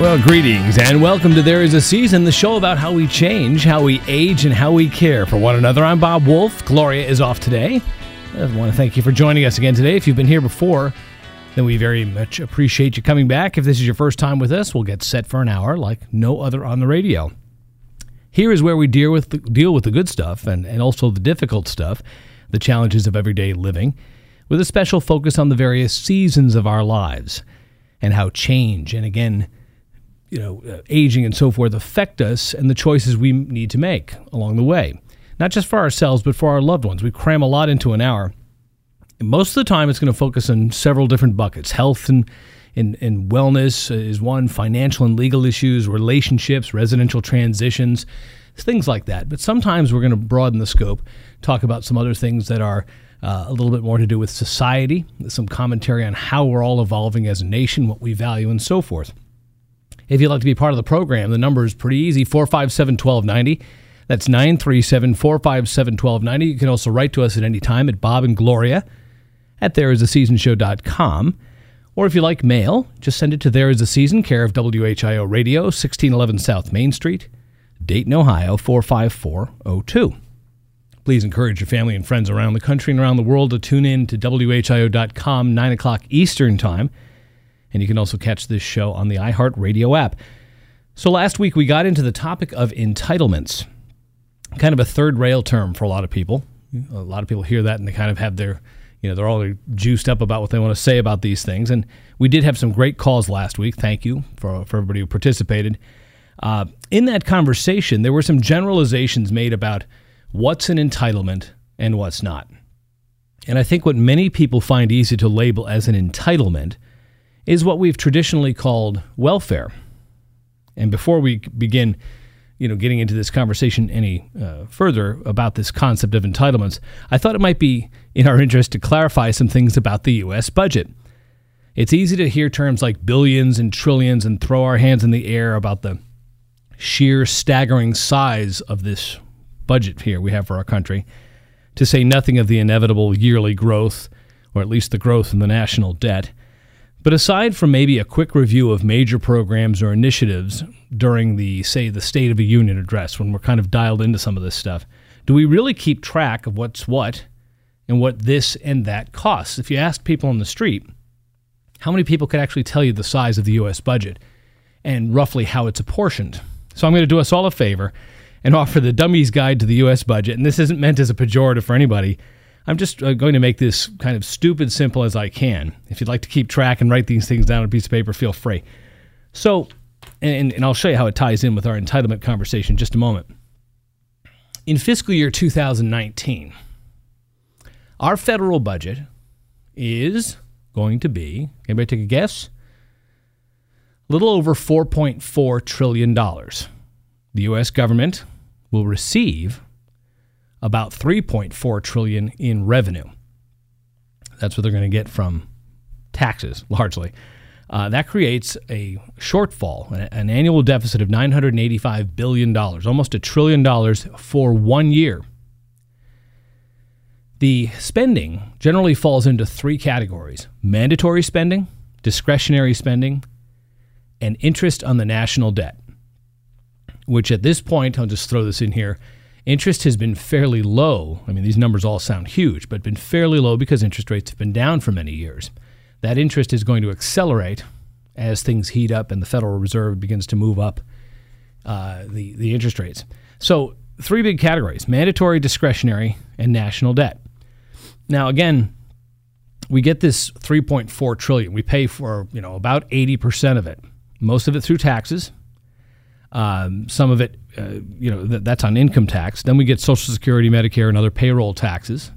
Well, greetings and welcome to There Is a Season, the show about how we change, how we age, and how we care for one another. I'm Bob Wolf. Gloria is off today. I want to thank you for joining us again today. If you've been here before, then we very much appreciate you coming back. If this is your first time with us, we'll get set for an hour like no other on the radio. Here is where we deal with the, deal with the good stuff and, and also the difficult stuff, the challenges of everyday living, with a special focus on the various seasons of our lives and how change and again you know, uh, aging and so forth affect us and the choices we need to make along the way. Not just for ourselves, but for our loved ones. We cram a lot into an hour. Most of the time, it's going to focus on several different buckets. Health and, and, and wellness is one, financial and legal issues, relationships, residential transitions, things like that. But sometimes we're going to broaden the scope, talk about some other things that are uh, a little bit more to do with society, some commentary on how we're all evolving as a nation, what we value, and so forth. If you'd like to be part of the program, the number is pretty easy 457 1290. That's 937 457 1290. You can also write to us at any time at Bob and Gloria at thereisaseasonshow.com. Or if you like mail, just send it to There Is a Season, care of WHIO Radio, 1611 South Main Street, Dayton, Ohio, 45402. Please encourage your family and friends around the country and around the world to tune in to WHIO.com, 9 o'clock Eastern Time. And you can also catch this show on the iHeartRadio app. So last week we got into the topic of entitlements, kind of a third rail term for a lot of people. A lot of people hear that and they kind of have their, you know, they're all juiced up about what they want to say about these things. And we did have some great calls last week. Thank you for, for everybody who participated. Uh, in that conversation, there were some generalizations made about what's an entitlement and what's not. And I think what many people find easy to label as an entitlement is what we've traditionally called welfare. And before we begin, you know, getting into this conversation any uh, further about this concept of entitlements, I thought it might be in our interest to clarify some things about the U.S. budget. It's easy to hear terms like billions and trillions and throw our hands in the air about the sheer staggering size of this budget here we have for our country, to say nothing of the inevitable yearly growth, or at least the growth in the national debt. But aside from maybe a quick review of major programs or initiatives during the, say, the State of the Union address, when we're kind of dialed into some of this stuff, do we really keep track of what's what and what this and that costs? If you ask people on the street, how many people could actually tell you the size of the U.S. budget and roughly how it's apportioned? So I'm going to do us all a favor and offer the Dummy's Guide to the U.S. budget. And this isn't meant as a pejorative for anybody. I'm just uh, going to make this kind of stupid simple as I can. If you'd like to keep track and write these things down on a piece of paper, feel free. So, and, and I'll show you how it ties in with our entitlement conversation just a moment. In fiscal year 2019, our federal budget is going to be, anybody take a guess? A little over $4.4 trillion. The U.S. government will receive about 3.4 trillion in revenue. That's what they're going to get from taxes, largely. Uh, that creates a shortfall, an, an annual deficit of 985 billion dollars, almost a trillion dollars for one year. The spending generally falls into three categories: mandatory spending, discretionary spending, and interest on the national debt. Which at this point, I'll just throw this in here interest has been fairly low. I mean, these numbers all sound huge, but been fairly low because interest rates have been down for many years. That interest is going to accelerate as things heat up and the Federal Reserve begins to move up uh, the, the interest rates. So, three big categories mandatory, discretionary, and national debt. Now, again, we get this 3.4 trillion. We pay for, you know, about 80% of it. Most of it through taxes. Um, some of it, uh, you know, th- that's on income tax. Then we get Social Security, Medicare, and other payroll taxes.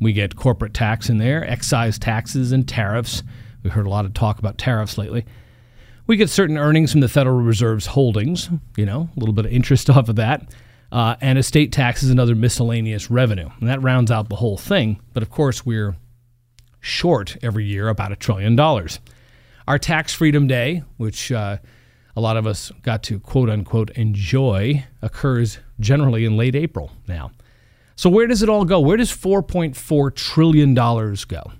We get corporate tax in there, excise taxes, and tariffs. We've heard a lot of talk about tariffs lately. We get certain earnings from the Federal Reserve's holdings, you know, a little bit of interest off of that, uh, and estate taxes and other miscellaneous revenue. And that rounds out the whole thing. But of course, we're short every year about a trillion dollars. Our Tax Freedom Day, which uh, a lot of us got to quote unquote enjoy, occurs generally in late April now. So, where does it all go? Where does $4.4 trillion go?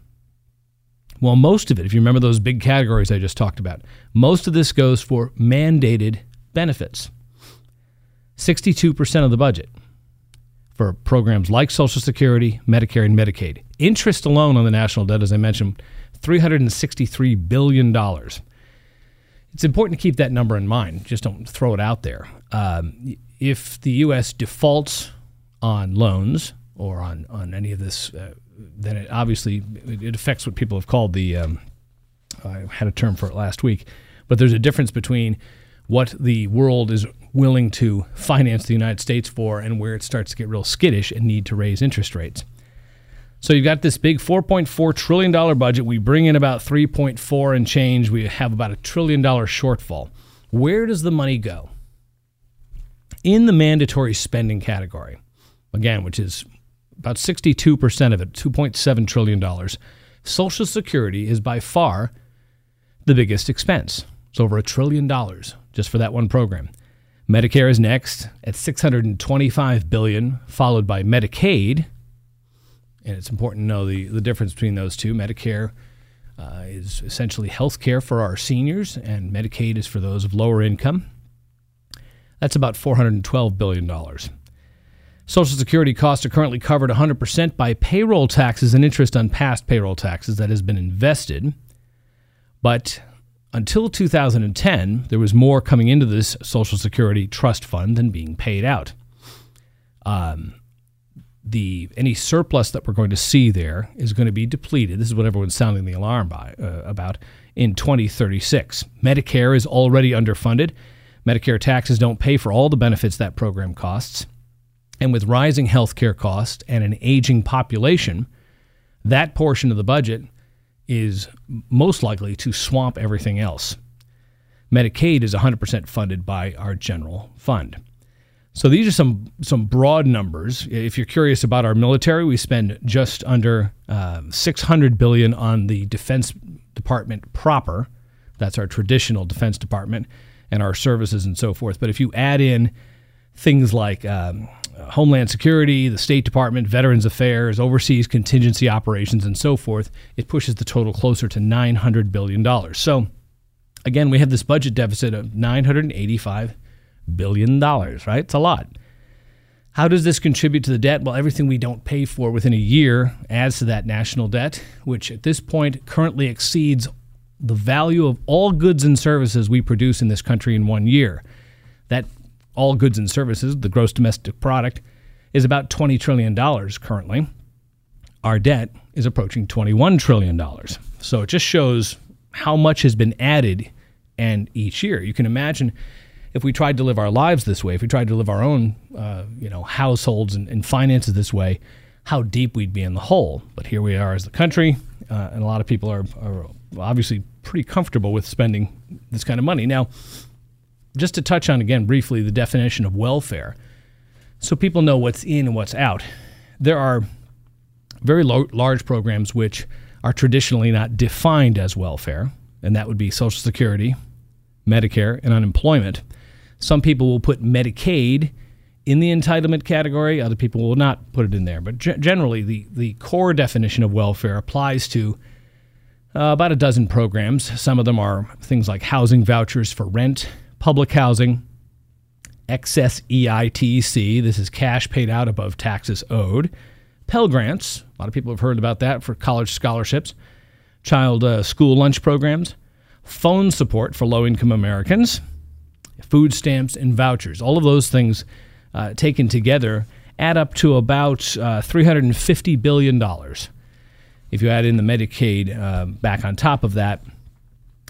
Well, most of it, if you remember those big categories I just talked about, most of this goes for mandated benefits. 62% of the budget for programs like Social Security, Medicare, and Medicaid. Interest alone on the national debt, as I mentioned, $363 billion. It's important to keep that number in mind. Just don't throw it out there. Um, if the U.S. defaults on loans or on, on any of this, uh, then it obviously it affects what people have called the. Um, I had a term for it last week, but there's a difference between what the world is willing to finance the United States for and where it starts to get real skittish and need to raise interest rates. So you've got this big $4.4 trillion budget. We bring in about 3.4 and change. We have about a trillion dollar shortfall. Where does the money go? In the mandatory spending category, again, which is about 62% of it, $2.7 trillion, Social Security is by far the biggest expense. It's over a trillion dollars just for that one program. Medicare is next at 625 billion, followed by Medicaid. And it's important to know the, the difference between those two. Medicare uh, is essentially health care for our seniors, and Medicaid is for those of lower income. That's about $412 billion. Social Security costs are currently covered 100% by payroll taxes and interest on past payroll taxes that has been invested. But until 2010, there was more coming into this Social Security trust fund than being paid out. Um, the any surplus that we're going to see there is going to be depleted. This is what everyone's sounding the alarm by, uh, about in 2036. Medicare is already underfunded. Medicare taxes don't pay for all the benefits that program costs. And with rising healthcare costs and an aging population, that portion of the budget is most likely to swamp everything else. Medicaid is 100% funded by our general fund. So these are some some broad numbers. If you're curious about our military, we spend just under uh, 600 billion on the Defense Department proper. That's our traditional Defense Department and our services and so forth. But if you add in things like um, Homeland Security, the State Department, Veterans Affairs, overseas contingency operations, and so forth, it pushes the total closer to $900 billion. So, again, we have this budget deficit of $985 billion, dollars, right? It's a lot. How does this contribute to the debt? Well, everything we don't pay for within a year adds to that national debt, which at this point currently exceeds the value of all goods and services we produce in this country in one year. That all goods and services, the gross domestic product, is about $20 trillion currently. Our debt is approaching $21 trillion. So it just shows how much has been added and each year. You can imagine if we tried to live our lives this way, if we tried to live our own, uh, you know, households and, and, finances this way, how deep we'd be in the hole. But here we are as the country, uh, and a lot of people are, are obviously pretty comfortable with spending this kind of money. Now, just to touch on again briefly the definition of welfare, so people know what's in and what's out. There are very lo- large programs which are traditionally not defined as welfare, and that would be Social Security, Medicare, and unemployment. Some people will put Medicaid in the entitlement category, other people will not put it in there. But generally, the, the core definition of welfare applies to uh, about a dozen programs. Some of them are things like housing vouchers for rent, public housing, excess EITC, this is cash paid out above taxes owed, Pell Grants, a lot of people have heard about that for college scholarships, child uh, school lunch programs, phone support for low income Americans, food stamps, and vouchers. All of those things uh, taken together add up to about uh, $350 billion. If you add in the Medicaid uh, back on top of that,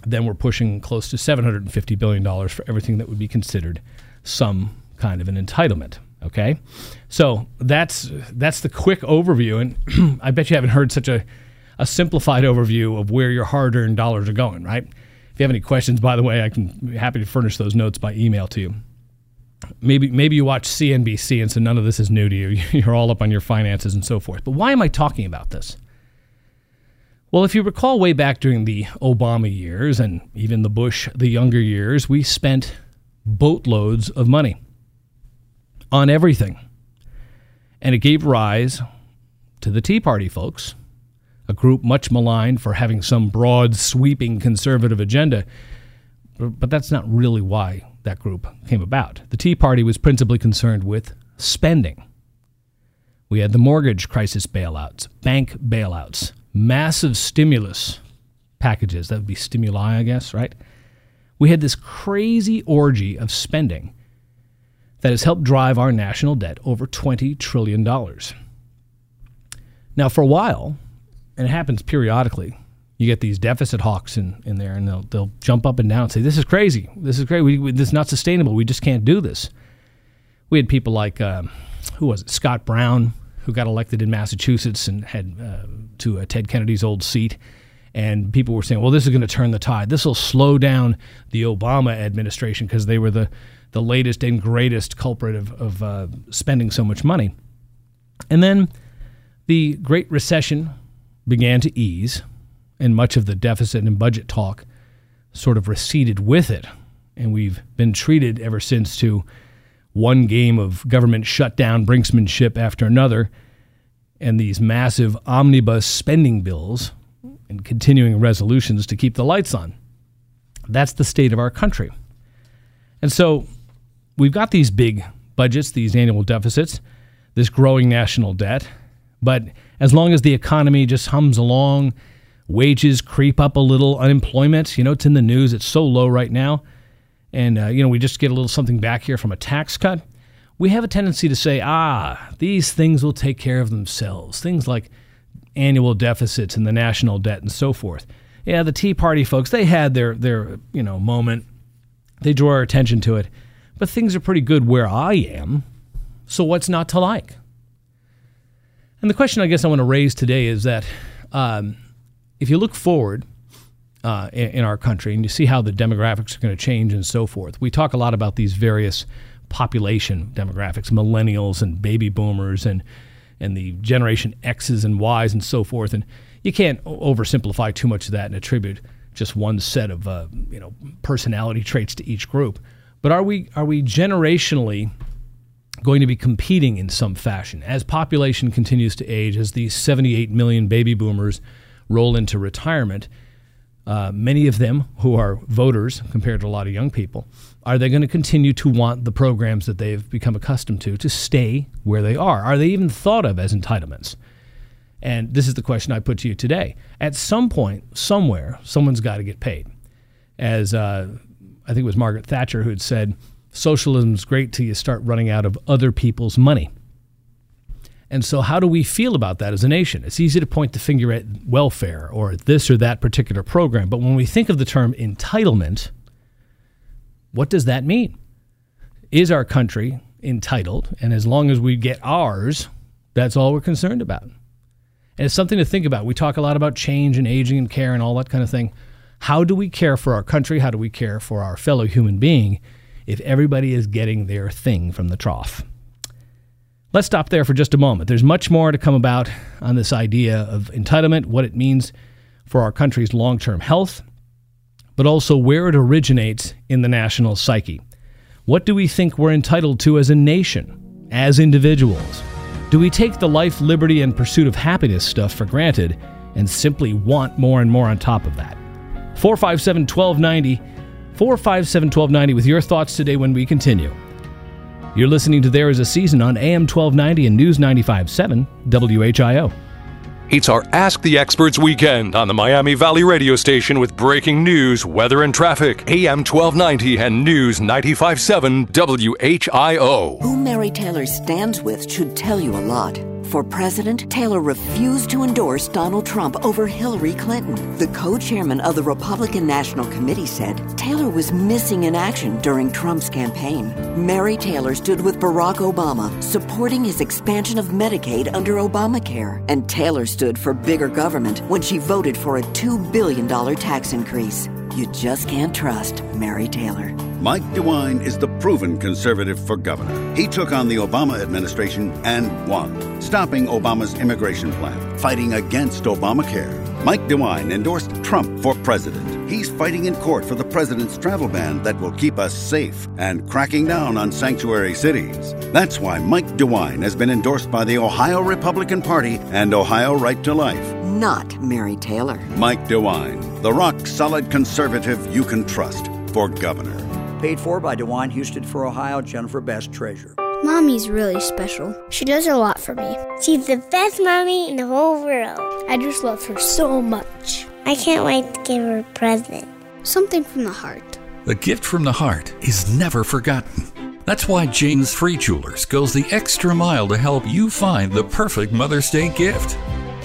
then we're pushing close to $750 billion for everything that would be considered some kind of an entitlement. Okay, so that's that's the quick overview, and I bet you haven't heard such a a simplified overview of where your hard-earned dollars are going. Right? If you have any questions, by the way, I can be happy to furnish those notes by email to you. Maybe maybe you watch CNBC, and so none of this is new to you. You're all up on your finances and so forth. But why am I talking about this? Well, if you recall way back during the Obama years and even the Bush, the younger years, we spent boatloads of money on everything. And it gave rise to the Tea Party folks, a group much maligned for having some broad, sweeping conservative agenda. But that's not really why that group came about. The Tea Party was principally concerned with spending. We had the mortgage crisis bailouts, bank bailouts, massive stimulus packages. That would be stimuli, I guess, right? We had this crazy orgy of spending that has helped drive our national debt over $20 trillion. Now, for a while, and it happens periodically, you get these deficit hawks in, in there, and they'll, they'll jump up and down and say, This is crazy. This is crazy. We, we, this is not sustainable. We just can't do this. We had people like, um, who was it? Scott Brown, who got elected in Massachusetts and had uh, to uh, Ted Kennedy's old seat. And people were saying, well, this is going to turn the tide. This will slow down the Obama administration because they were the, the latest and greatest culprit of, of uh, spending so much money. And then the Great Recession began to ease, and much of the deficit and budget talk sort of receded with it. And we've been treated ever since to one game of government shutdown brinksmanship after another, and these massive omnibus spending bills and continuing resolutions to keep the lights on. That's the state of our country. And so we've got these big budgets, these annual deficits, this growing national debt. But as long as the economy just hums along, wages creep up a little, unemployment, you know, it's in the news, it's so low right now. And, uh, you know, we just get a little something back here from a tax cut. We have a tendency to say, ah, these things will take care of themselves. Things like annual deficits and the national debt and so forth. Yeah, the Tea Party folks, they had their their, you know, moment. They drew our attention to it. But things are pretty good where I am. So what's not to like? And the question I guess I want to raise today is that um, if you look forward uh, in, in our country and you see how the demographics are going to change and so forth, we talk a lot about these various population demographics, millennials and baby boomers and and the generation X's and Y's and so forth. And you can't oversimplify too much of that and attribute just one set of uh, you know personality traits to each group. But are we are we generationally going to be competing in some fashion as population continues to age, as these 78 million baby boomers roll into retirement? Uh, many of them who are voters compared to a lot of young people, are they going to continue to want the programs that they've become accustomed to to stay where they are? Are they even thought of as entitlements? And this is the question I put to you today. At some point, somewhere, someone's got to get paid. As uh, I think it was Margaret Thatcher who had said, socialism's great till you start running out of other people's money. And so, how do we feel about that as a nation? It's easy to point the finger at welfare or this or that particular program. But when we think of the term entitlement, what does that mean? Is our country entitled? And as long as we get ours, that's all we're concerned about. And it's something to think about. We talk a lot about change and aging and care and all that kind of thing. How do we care for our country? How do we care for our fellow human being if everybody is getting their thing from the trough? Let's stop there for just a moment. There's much more to come about on this idea of entitlement, what it means for our country's long term health, but also where it originates in the national psyche. What do we think we're entitled to as a nation, as individuals? Do we take the life, liberty, and pursuit of happiness stuff for granted and simply want more and more on top of that? 457 1290, 457 1290 with your thoughts today when we continue. You're listening to There Is a Season on AM 1290 and News 95.7 WHIO. It's our Ask the Experts weekend on the Miami Valley radio station with breaking news, weather, and traffic. AM 1290 and News 957 WHIO. Who Mary Taylor stands with should tell you a lot. For president, Taylor refused to endorse Donald Trump over Hillary Clinton. The co chairman of the Republican National Committee said Taylor was missing in action during Trump's campaign. Mary Taylor stood with Barack Obama, supporting his expansion of Medicaid under Obamacare. And Taylor stood for bigger government when she voted for a $2 billion tax increase. You just can't trust Mary Taylor. Mike DeWine is the proven conservative for governor. He took on the Obama administration and won, stopping Obama's immigration plan, fighting against Obamacare. Mike DeWine endorsed Trump for president. He's fighting in court for the president's travel ban that will keep us safe and cracking down on sanctuary cities. That's why Mike DeWine has been endorsed by the Ohio Republican Party and Ohio Right to Life. Not Mary Taylor. Mike DeWine, the rock solid conservative you can trust for governor. Paid for by DeWine Husted for Ohio, Jennifer Best, Treasurer. Mommy's really special. She does a lot for me. She's the best mommy in the whole world. I just love her so much. I can't wait to give her a present. Something from the heart. A gift from the heart is never forgotten. That's why James Free Jewelers goes the extra mile to help you find the perfect Mother's Day gift.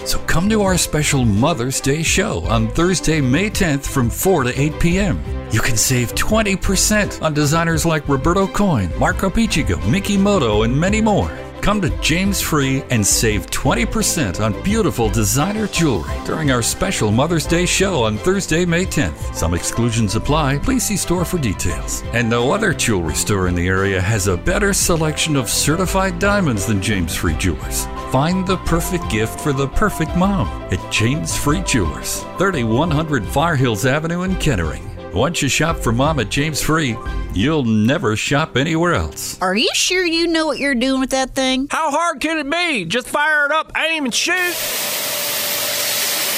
So come to our special Mother's Day show on Thursday, May 10th from 4 to 8 p.m. You can save 20% on designers like Roberto Coin, Marco Bicego, Mickey Moto, and many more. Come to James Free and save 20% on beautiful designer jewelry during our special Mother's Day show on Thursday, May 10th. Some exclusions apply. Please see store for details. And no other jewelry store in the area has a better selection of certified diamonds than James Free Jewelers. Find the perfect gift for the perfect mom at James Free Jewelers, 3100 Far Hills Avenue in Kettering. Once you shop for mom at James Free, you'll never shop anywhere else. Are you sure you know what you're doing with that thing? How hard can it be? Just fire it up, aim, and shoot.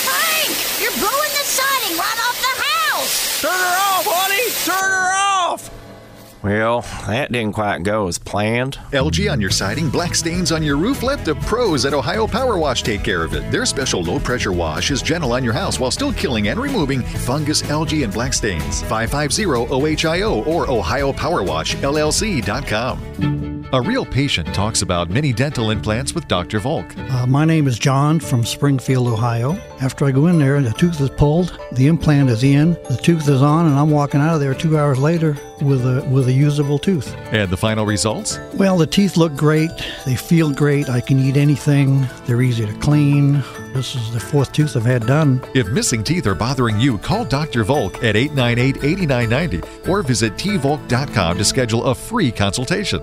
Frank, you're blowing the siding right off the house. Turn Well, that didn't quite go as planned. Algae on your siding, black stains on your roof? Let the pros at Ohio Power Wash take care of it. Their special low pressure wash is gentle on your house while still killing and removing fungus, algae, and black stains. 550 OHIO or OhioPowerWashLLC.com. A real patient talks about mini dental implants with Dr. Volk. Uh, my name is John from Springfield, Ohio. After I go in there, the tooth is pulled, the implant is in, the tooth is on, and I'm walking out of there two hours later with a with a usable tooth. And the final results? Well, the teeth look great. They feel great. I can eat anything. They're easy to clean. This is the fourth tooth I've had done. If missing teeth are bothering you, call Dr. Volk at 898 8990 or visit tvolk.com to schedule a free consultation.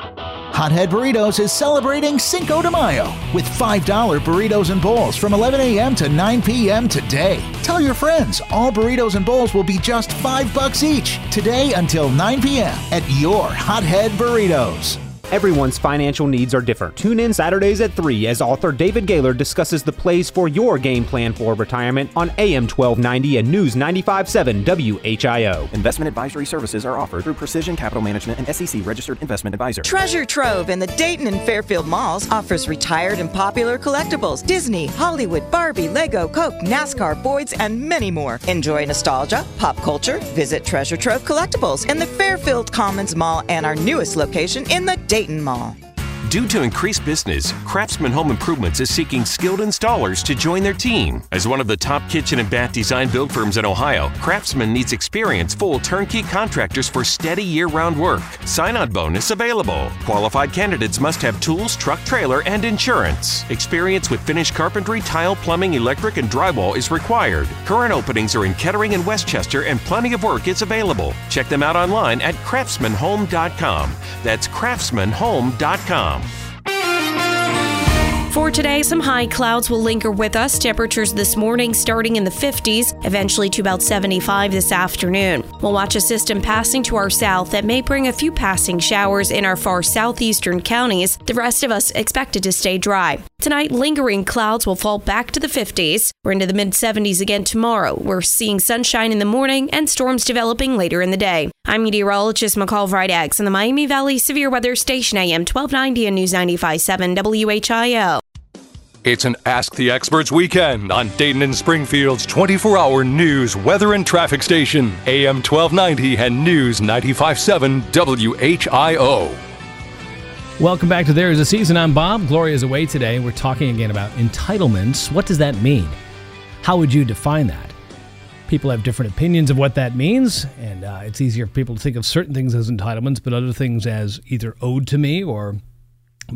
Hothead Burritos is celebrating Cinco de Mayo with $5 burritos and bowls from 11 a.m. to 9 p.m. today. Tell your friends all burritos and bowls will be just 5 bucks each today until 9 p.m. at your Hothead Burritos. Everyone's financial needs are different. Tune in Saturdays at 3 as author David Gaylor discusses the plays for your game plan for retirement on AM 1290 and News 957 WHIO. Investment advisory services are offered through Precision Capital Management and SEC registered investment advisor. Treasure Trove in the Dayton and Fairfield malls offers retired and popular collectibles Disney, Hollywood, Barbie, Lego, Coke, NASCAR, Boyd's, and many more. Enjoy nostalgia, pop culture. Visit Treasure Trove Collectibles in the Fairfield Commons Mall and our newest location in the Dayton Mall. Due to increased business, Craftsman Home Improvements is seeking skilled installers to join their team. As one of the top kitchen and bath design build firms in Ohio, Craftsman needs experienced full turnkey contractors for steady year round work. Sign on bonus available. Qualified candidates must have tools, truck trailer, and insurance. Experience with finished carpentry, tile, plumbing, electric, and drywall is required. Current openings are in Kettering and Westchester, and plenty of work is available. Check them out online at craftsmanhome.com. That's craftsmanhome.com. For today, some high clouds will linger with us. Temperatures this morning starting in the 50s, eventually to about 75 this afternoon. We'll watch a system passing to our south that may bring a few passing showers in our far southeastern counties. The rest of us expected to stay dry. Tonight, lingering clouds will fall back to the 50s. We're into the mid 70s again tomorrow. We're seeing sunshine in the morning and storms developing later in the day. I'm meteorologist McCall Vrydaghs in the Miami Valley Severe Weather Station AM 1290 and News 95.7 WHIO. It's an Ask the Experts weekend on Dayton and Springfield's 24 hour news, weather, and traffic station, AM 1290 and News 957 WHIO. Welcome back to There Is a Season. I'm Bob. Gloria's away today. We're talking again about entitlements. What does that mean? How would you define that? People have different opinions of what that means, and uh, it's easier for people to think of certain things as entitlements, but other things as either owed to me or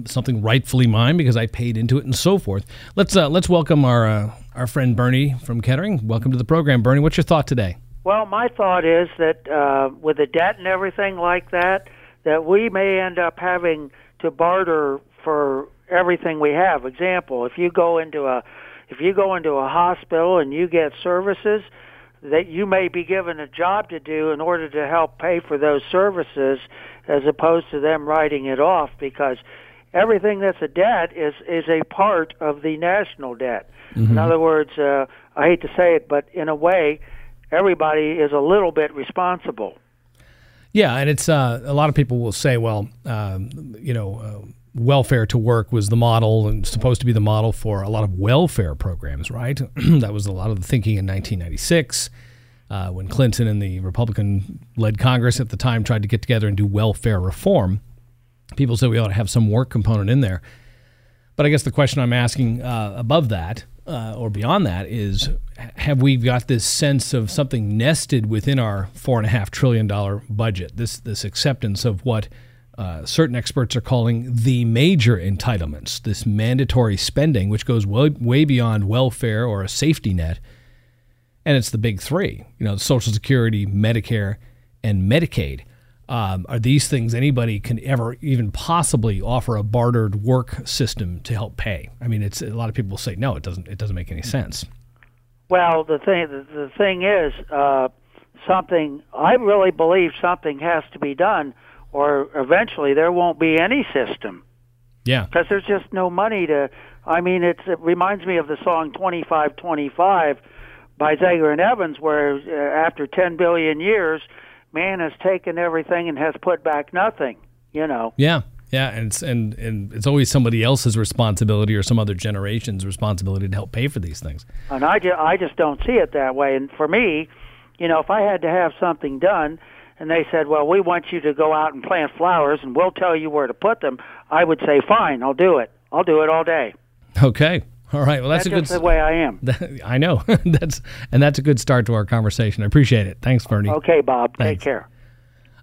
something rightfully mine because I paid into it, and so forth. Let's uh, let's welcome our uh, our friend Bernie from Kettering. Welcome to the program, Bernie. What's your thought today? Well, my thought is that uh, with the debt and everything like that, that we may end up having to barter for everything we have. Example: if you go into a if you go into a hospital and you get services, that you may be given a job to do in order to help pay for those services as opposed to them writing it off because everything that's a debt is is a part of the national debt. Mm-hmm. In other words, uh, I hate to say it, but in a way, everybody is a little bit responsible. Yeah, and it's uh, a lot of people will say, well, um, you know. Uh, welfare to work was the model and supposed to be the model for a lot of welfare programs, right? that was a lot of the thinking in 1996 uh, when Clinton and the Republican led Congress at the time tried to get together and do welfare reform. People said we ought to have some work component in there. But I guess the question I'm asking uh, above that uh, or beyond that is have we got this sense of something nested within our $4.5 trillion budget, this, this acceptance of what uh, certain experts are calling the major entitlements, this mandatory spending, which goes way, way beyond welfare or a safety net. And it's the big three, you know, Social Security, Medicare, and Medicaid. Um, are these things anybody can ever even possibly offer a bartered work system to help pay? I mean, it's a lot of people say no, it doesn't. It doesn't make any sense. Well, the thing the, thing is, uh, something I really believe something has to be done or eventually there won't be any system. Yeah. Because there's just no money to. I mean, it's, it reminds me of the song 2525 by Zager and Evans, where uh, after 10 billion years, man has taken everything and has put back nothing, you know. Yeah. Yeah, and it's, and and it's always somebody else's responsibility or some other generation's responsibility to help pay for these things. And I just, I just don't see it that way. And for me, you know, if I had to have something done, and they said, "Well, we want you to go out and plant flowers, and we'll tell you where to put them," I would say, "Fine, I'll do it. I'll do it all day." Okay. All right. Well, that's, that's a good. the way I am. I know. that's and that's a good start to our conversation. I appreciate it. Thanks, Bernie. Okay, Bob. Thanks. Take care.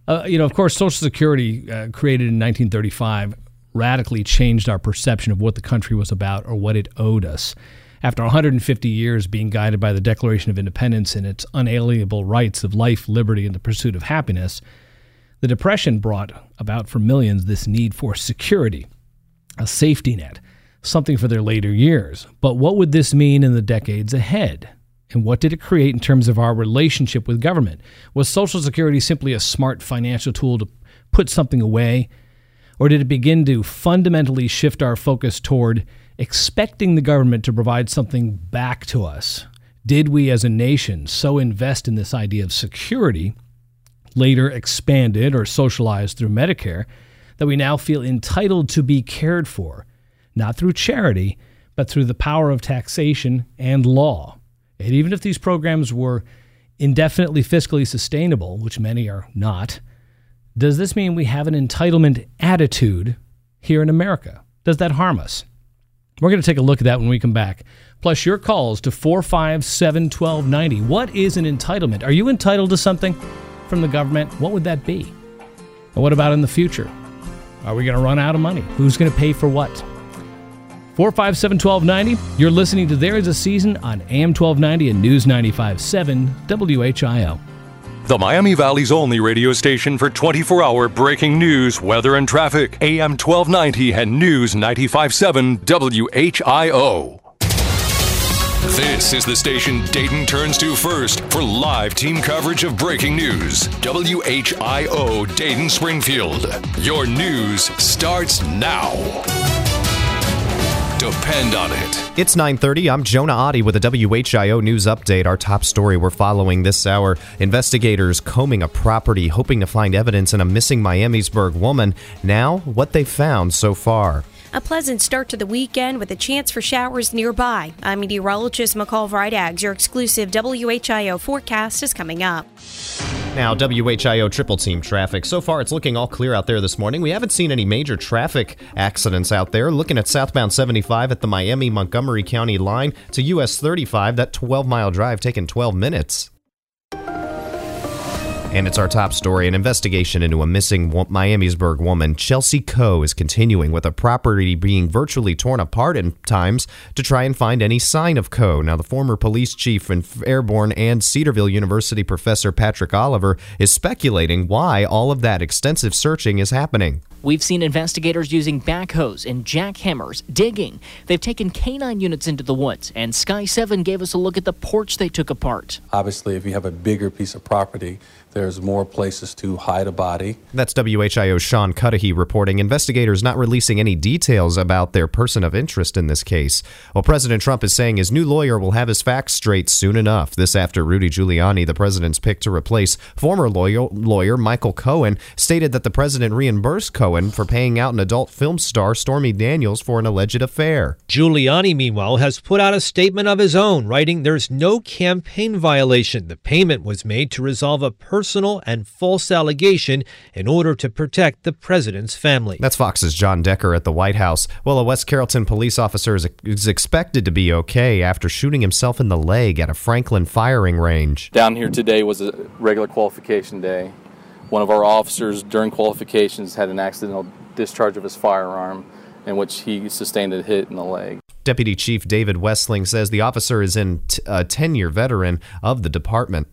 Uh, you know, of course, Social Security, uh, created in 1935, radically changed our perception of what the country was about or what it owed us. After 150 years being guided by the Declaration of Independence and its unalienable rights of life, liberty, and the pursuit of happiness, the Depression brought about for millions this need for security, a safety net, something for their later years. But what would this mean in the decades ahead? And what did it create in terms of our relationship with government? Was Social Security simply a smart financial tool to put something away? Or did it begin to fundamentally shift our focus toward expecting the government to provide something back to us. Did we as a nation so invest in this idea of security, later expanded or socialized through Medicare, that we now feel entitled to be cared for, not through charity, but through the power of taxation and law? And even if these programs were indefinitely fiscally sustainable, which many are not, does this mean we have an entitlement attitude here in America? Does that harm us? We're going to take a look at that when we come back. Plus, your calls to 457 1290. What is an entitlement? Are you entitled to something from the government? What would that be? And what about in the future? Are we going to run out of money? Who's going to pay for what? 457 1290. You're listening to There Is a Season on AM 1290 and News 957 WHIO the Miami Valley's only radio station for 24 hour breaking news, weather, and traffic. AM 1290 and News 957 WHIO. This is the station Dayton turns to first for live team coverage of breaking news. WHIO Dayton Springfield. Your news starts now. Depend on it. It's 9:30. I'm Jonah Adi with a WHIO news update. Our top story we're following this hour: investigators combing a property, hoping to find evidence in a missing Miamisburg woman. Now, what they found so far. A pleasant start to the weekend with a chance for showers nearby. I'm meteorologist McCall Vrydaghs. Your exclusive WHIO forecast is coming up. Now, WHIO triple team traffic. So far, it's looking all clear out there this morning. We haven't seen any major traffic accidents out there. Looking at southbound 75 at the Miami Montgomery County line to US 35, that 12 mile drive taking 12 minutes. And it's our top story. An investigation into a missing Miamisburg woman, Chelsea Coe, is continuing with a property being virtually torn apart in times to try and find any sign of Coe. Now, the former police chief in Fairborn and Cedarville University professor Patrick Oliver is speculating why all of that extensive searching is happening. We've seen investigators using backhoes and jackhammers, digging. They've taken canine units into the woods, and Sky 7 gave us a look at the porch they took apart. Obviously, if you have a bigger piece of property, there's more places to hide a body. That's WHIO's Sean Cudahy reporting. Investigators not releasing any details about their person of interest in this case. Well, President Trump is saying his new lawyer will have his facts straight soon enough. This after Rudy Giuliani, the president's pick to replace former lawyer, lawyer Michael Cohen, stated that the president reimbursed Cohen for paying out an adult film star Stormy Daniels for an alleged affair. Giuliani, meanwhile, has put out a statement of his own, writing, There's no campaign violation. The payment was made to resolve a personal personal and false allegation in order to protect the president's family. That's Fox's John Decker at the White House. Well, a West Carrollton police officer is, is expected to be okay after shooting himself in the leg at a Franklin firing range. Down here today was a regular qualification day. One of our officers during qualifications had an accidental discharge of his firearm in which he sustained a hit in the leg. Deputy Chief David Westling says the officer is a 10 year veteran of the department.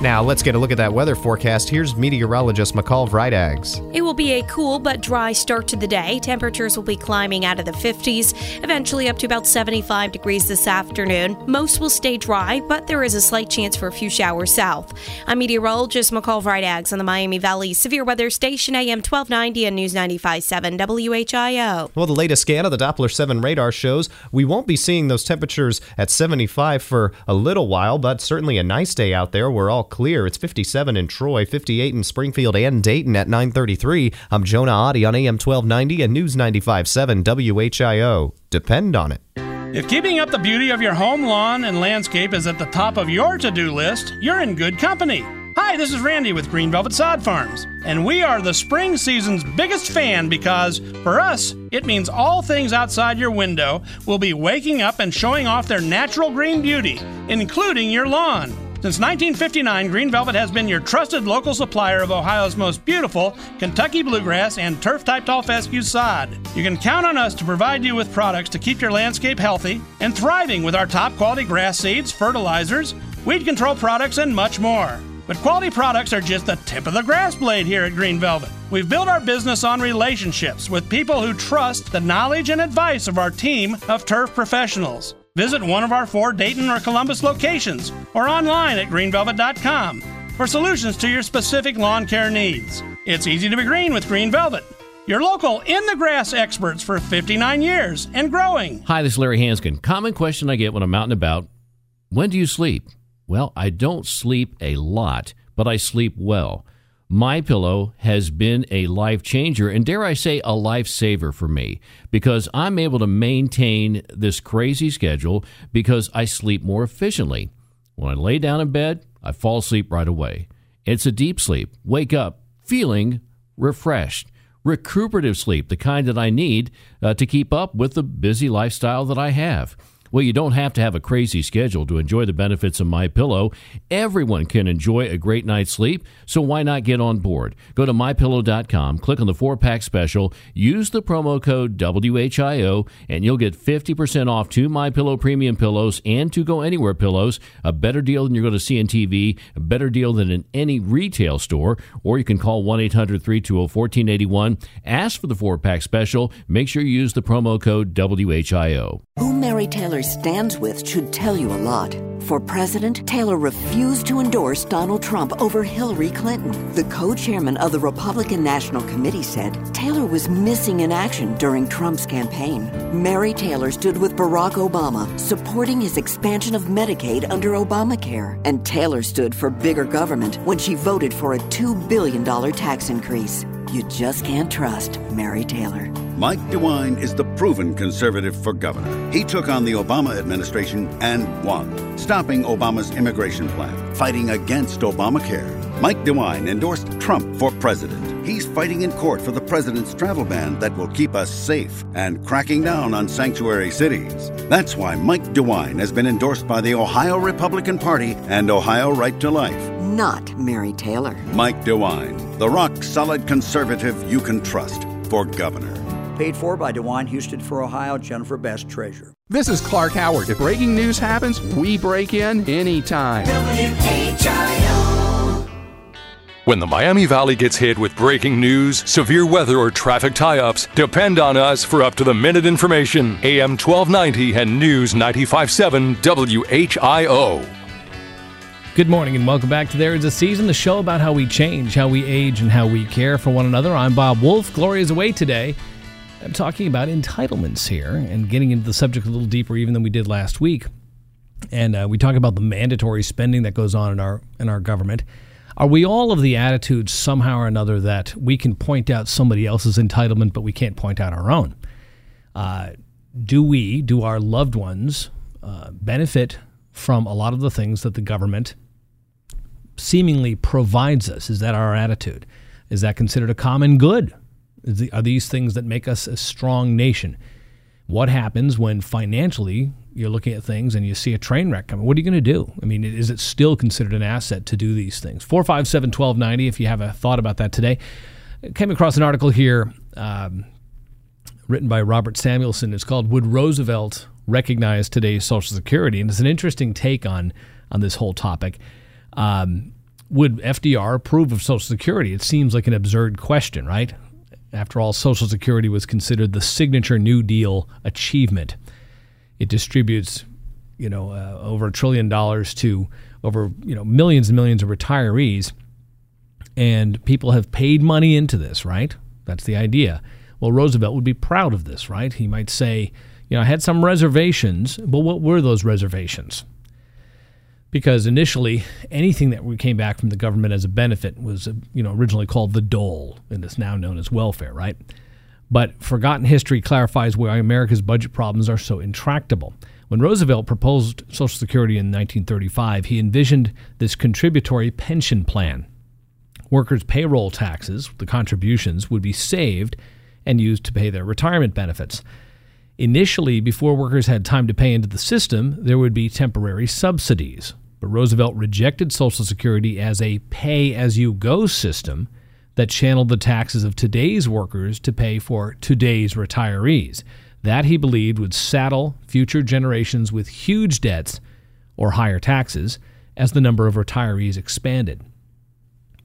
Now, let's get a look at that weather forecast. Here's meteorologist McCall Vrydaghs. It will be a cool but dry start to the day. Temperatures will be climbing out of the 50s, eventually up to about 75 degrees this afternoon. Most will stay dry, but there is a slight chance for a few showers south. I'm meteorologist McCall Vrydaghs on the Miami Valley Severe Weather Station, AM 1290 and News 95.7 WHIO. Well, the latest scan of the Doppler 7 radar shows we won't be seeing those temperatures at 75 for a little while, but certainly a nice day out there. We're all clear. It's 57 in Troy, 58 in Springfield and Dayton at 933. I'm Jonah Adi on AM 1290 and News 95.7 WHIO. Depend on it. If keeping up the beauty of your home, lawn, and landscape is at the top of your to do list, you're in good company. Hi, this is Randy with Green Velvet Sod Farms, and we are the spring season's biggest fan because, for us, it means all things outside your window will be waking up and showing off their natural green beauty, including your lawn. Since 1959, Green Velvet has been your trusted local supplier of Ohio's most beautiful Kentucky bluegrass and turf type tall fescue sod. You can count on us to provide you with products to keep your landscape healthy and thriving with our top quality grass seeds, fertilizers, weed control products, and much more. But quality products are just the tip of the grass blade here at Green Velvet. We've built our business on relationships with people who trust the knowledge and advice of our team of turf professionals. Visit one of our four Dayton or Columbus locations or online at greenvelvet.com for solutions to your specific lawn care needs. It's easy to be green with Green Velvet. Your local in the grass experts for 59 years and growing. Hi, this is Larry Hansgen. Common question I get when I'm out and about when do you sleep? Well, I don't sleep a lot, but I sleep well. My Pillow has been a life changer and dare I say a lifesaver for me because I'm able to maintain this crazy schedule because I sleep more efficiently. When I lay down in bed, I fall asleep right away. It's a deep sleep. Wake up feeling refreshed. Recuperative sleep, the kind that I need uh, to keep up with the busy lifestyle that I have. Well, you don't have to have a crazy schedule to enjoy the benefits of My Pillow. Everyone can enjoy a great night's sleep, so why not get on board? Go to mypillow.com, click on the 4-pack special, use the promo code WHIO, and you'll get 50% off two My Pillow premium pillows and two go anywhere pillows, a better deal than you're going to see on TV, a better deal than in any retail store, or you can call 1-800-320-1481, ask for the 4-pack special, make sure you use the promo code WHIO. Who Mary Taylor stands with should tell you a lot. For president, Taylor refused to endorse Donald Trump over Hillary Clinton. The co chairman of the Republican National Committee said Taylor was missing in action during Trump's campaign. Mary Taylor stood with Barack Obama, supporting his expansion of Medicaid under Obamacare. And Taylor stood for bigger government when she voted for a $2 billion tax increase. You just can't trust Mary Taylor. Mike DeWine is the proven conservative for governor. He took on the Obama administration and won, stopping Obama's immigration plan, fighting against Obamacare. Mike DeWine endorsed Trump for president. He's fighting in court for the president's travel ban that will keep us safe and cracking down on sanctuary cities. That's why Mike DeWine has been endorsed by the Ohio Republican Party and Ohio Right to Life. Not Mary Taylor. Mike DeWine, the rock solid conservative you can trust for governor. Paid for by DeWine Husted for Ohio, Jennifer Best Treasurer. This is Clark Howard. If breaking news happens, we break in anytime. When the Miami Valley gets hit with breaking news, severe weather, or traffic tie ups, depend on us for up to the minute information. AM 1290 and News 957 WHIO. Good morning and welcome back to There Is a Season, the show about how we change, how we age, and how we care for one another. I'm Bob Wolf. Gloria's away today. I'm talking about entitlements here and getting into the subject a little deeper even than we did last week. And uh, we talk about the mandatory spending that goes on in our in our government. Are we all of the attitude somehow or another that we can point out somebody else's entitlement, but we can't point out our own? Uh, do we, do our loved ones, uh, benefit from a lot of the things that the government seemingly provides us? Is that our attitude? Is that considered a common good? The, are these things that make us a strong nation? What happens when financially you're looking at things and you see a train wreck coming? What are you going to do? I mean, is it still considered an asset to do these things? 457 1290, if you have a thought about that today. I came across an article here um, written by Robert Samuelson. It's called Would Roosevelt Recognize Today's Social Security? And it's an interesting take on, on this whole topic. Um, would FDR approve of Social Security? It seems like an absurd question, right? After all, Social Security was considered the signature New Deal achievement. It distributes, you know, uh, over a trillion dollars to over you know millions and millions of retirees, and people have paid money into this. Right? That's the idea. Well, Roosevelt would be proud of this, right? He might say, you know, I had some reservations, but what were those reservations? Because initially, anything that we came back from the government as a benefit was, you know, originally called the dole, and it's now known as welfare, right? But forgotten history clarifies why America's budget problems are so intractable. When Roosevelt proposed Social Security in 1935, he envisioned this contributory pension plan. Workers' payroll taxes, the contributions, would be saved and used to pay their retirement benefits. Initially, before workers had time to pay into the system, there would be temporary subsidies. But Roosevelt rejected Social Security as a pay as you go system that channeled the taxes of today's workers to pay for today's retirees. That he believed would saddle future generations with huge debts or higher taxes as the number of retirees expanded.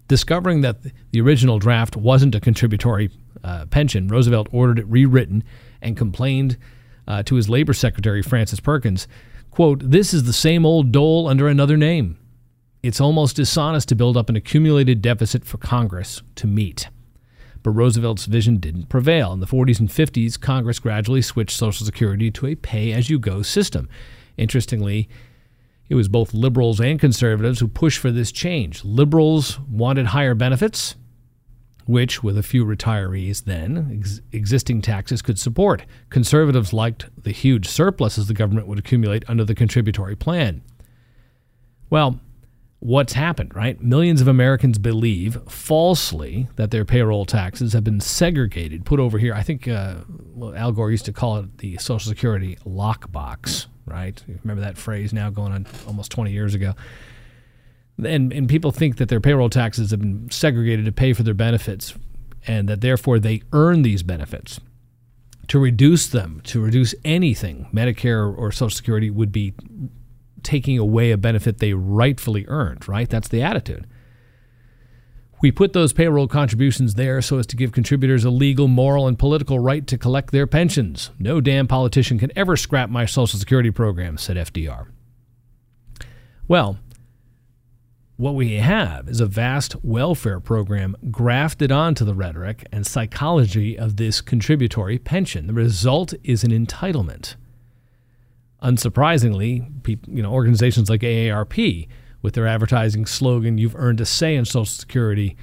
Discovering that the original draft wasn't a contributory uh, pension, Roosevelt ordered it rewritten and complained uh, to his labor secretary, Frances Perkins, quote, This is the same old dole under another name. It's almost dishonest to build up an accumulated deficit for Congress to meet. But Roosevelt's vision didn't prevail. In the 40s and 50s, Congress gradually switched Social Security to a pay as you go system. Interestingly, it was both liberals and conservatives who pushed for this change. Liberals wanted higher benefits, which, with a few retirees then, ex- existing taxes could support. Conservatives liked the huge surpluses the government would accumulate under the contributory plan. Well, what's happened, right? Millions of Americans believe falsely that their payroll taxes have been segregated, put over here. I think uh, Al Gore used to call it the Social Security lockbox, right? Remember that phrase now going on almost 20 years ago. And, and people think that their payroll taxes have been segregated to pay for their benefits and that therefore they earn these benefits. To reduce them, to reduce anything, Medicare or Social Security would be taking away a benefit they rightfully earned, right? That's the attitude. We put those payroll contributions there so as to give contributors a legal, moral, and political right to collect their pensions. No damn politician can ever scrap my Social Security program, said FDR. Well, what we have is a vast welfare program grafted onto the rhetoric and psychology of this contributory pension. The result is an entitlement. Unsurprisingly, people, you know, organizations like AARP, with their advertising slogan "You've earned a say in Social Security,"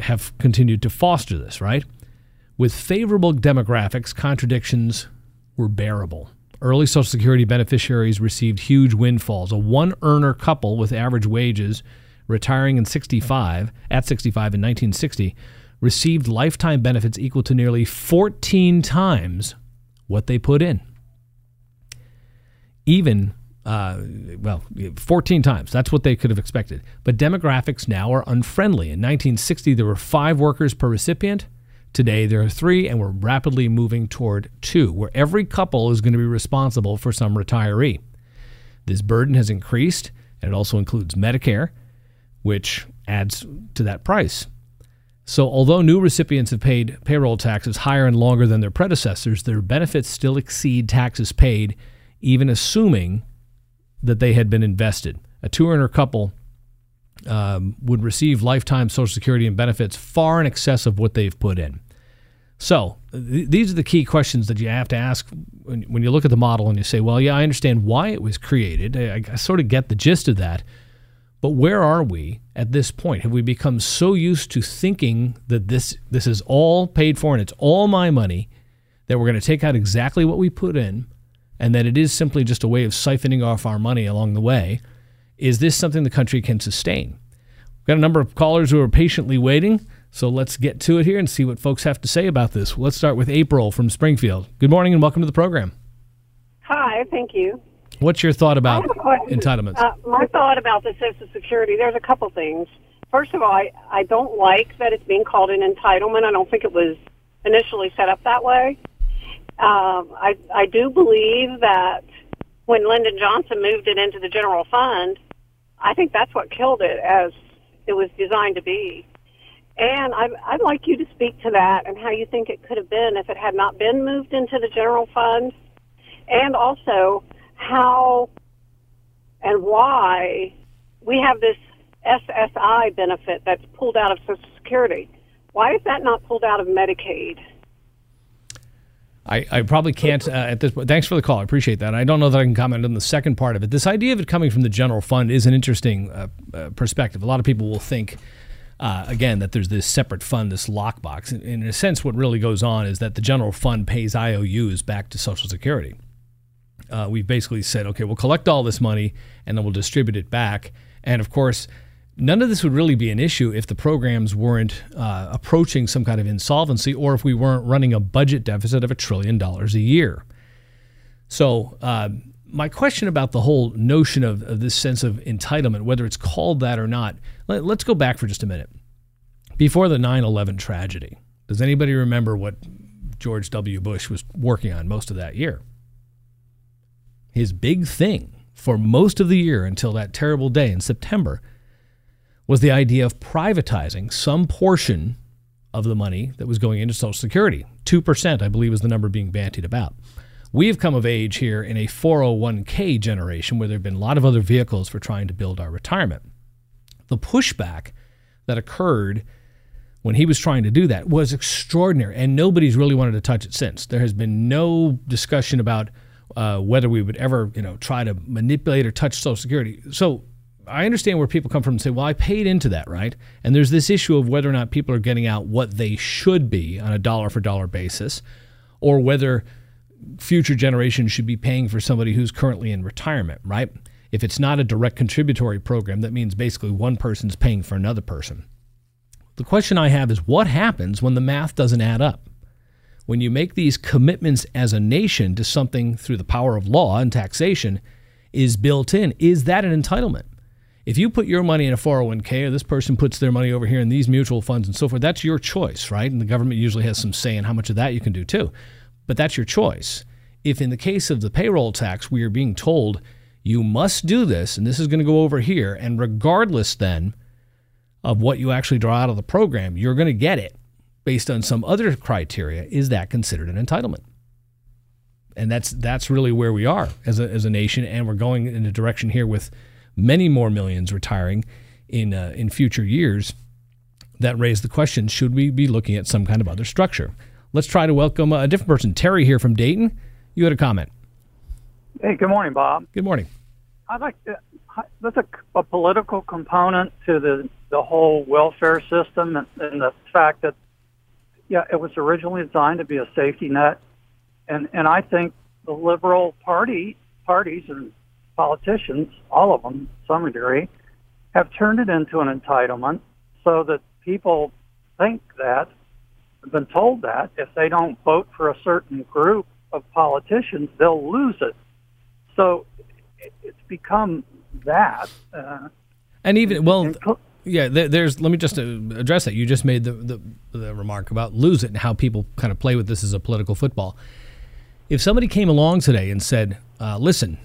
have continued to foster this, right? With favorable demographics, contradictions were bearable. Early Social Security beneficiaries received huge windfalls. A one earner couple with average wages retiring in 65 at 65 in 1960 received lifetime benefits equal to nearly 14 times what they put in. Even uh, well, 14 times. That's what they could have expected. But demographics now are unfriendly. In 1960, there were five workers per recipient. Today, there are three, and we're rapidly moving toward two, where every couple is going to be responsible for some retiree. This burden has increased, and it also includes Medicare, which adds to that price. So, although new recipients have paid payroll taxes higher and longer than their predecessors, their benefits still exceed taxes paid, even assuming that they had been invested. A two earner couple um, would receive lifetime Social Security and benefits far in excess of what they've put in. So, th- these are the key questions that you have to ask when, when, you look at the model and you say, well, yeah, I understand why it was created. I, I sort of get the gist of that. But where are we at this point? Have we become so used to thinking that this this is all paid for and it's all my money that we're going to take out exactly what we put in and that it is simply just a way of siphoning off our money along the way. Is this something the country can sustain? We've got a number of callers who are patiently waiting, so let's get to it here and see what folks have to say about this. Let's start with April from Springfield. Good morning and welcome to the program. Hi, thank you. What's your thought about entitlements? Uh, my thought about the Social Security, there's a couple things. First of all, I, I don't like that it's being called an entitlement. I don't think it was initially set up that way. Um, I, I do believe that when Lyndon Johnson moved it into the general fund, I think that's what killed it as it was designed to be. And I'd, I'd like you to speak to that and how you think it could have been if it had not been moved into the general fund. And also how and why we have this SSI benefit that's pulled out of Social Security. Why is that not pulled out of Medicaid? I, I probably can't uh, at this point. Thanks for the call. I appreciate that. I don't know that I can comment on the second part of it. This idea of it coming from the general fund is an interesting uh, uh, perspective. A lot of people will think, uh, again, that there's this separate fund, this lockbox. In, in a sense, what really goes on is that the general fund pays IOUs back to Social Security. Uh, we've basically said, okay, we'll collect all this money and then we'll distribute it back. And of course, None of this would really be an issue if the programs weren't uh, approaching some kind of insolvency or if we weren't running a budget deficit of a trillion dollars a year. So, uh, my question about the whole notion of, of, this sense of entitlement, whether it's called that or not, let, let's go back for just a minute. Before the 9 11 tragedy, does anybody remember what George W. Bush was working on most of that year? His big thing for most of the year until that terrible day in September was the idea of privatizing some portion of the money that was going into Social Security. 2%, I believe, is the number being bantied about. We have come of age here in a 401k generation where there have been a lot of other vehicles for trying to build our retirement. The pushback that occurred when he was trying to do that was extraordinary, and nobody's really wanted to touch it since. There has been no discussion about uh, whether we would ever, you know, try to manipulate or touch Social Security. So I understand where people come from and say, well, I paid into that, right? And there's this issue of whether or not people are getting out what they should be on a dollar for dollar basis, or whether future generations should be paying for somebody who's currently in retirement, right? If it's not a direct contributory program, that means basically one person's paying for another person. The question I have is what happens when the math doesn't add up? When you make these commitments as a nation to something through the power of law and taxation is built in, is that an entitlement? If you put your money in a 401k or this person puts their money over here in these mutual funds and so forth, that's your choice, right? And the government usually has some say in how much of that you can do too. But that's your choice. If in the case of the payroll tax, we are being told you must do this and this is going to go over here, and regardless then of what you actually draw out of the program, you're going to get it based on some other criteria, is that considered an entitlement? And that's that's really where we are as a, as a nation, and we're going in a direction here with many more millions retiring in uh, in future years, that raise the question: Should we be looking at some kind of other structure? Let's try to welcome a different person. Terry here from Dayton. You had a comment. Hey, good morning, Bob. Good morning. I'd like to. There's a, a political component to the the whole welfare system and, and the fact that yeah, it was originally designed to be a safety net, and and I think the liberal party parties and politicians, all of them, to some degree, have turned it into an entitlement so that people think that, have been told that if they don't vote for a certain group of politicians, they'll lose it. So it's become that. Uh, and even well, yeah. There's. Let me just uh, address that. You just made the, the the remark about lose it and how people kind of play with this as a political football. If somebody came along today and said, uh, "Listen,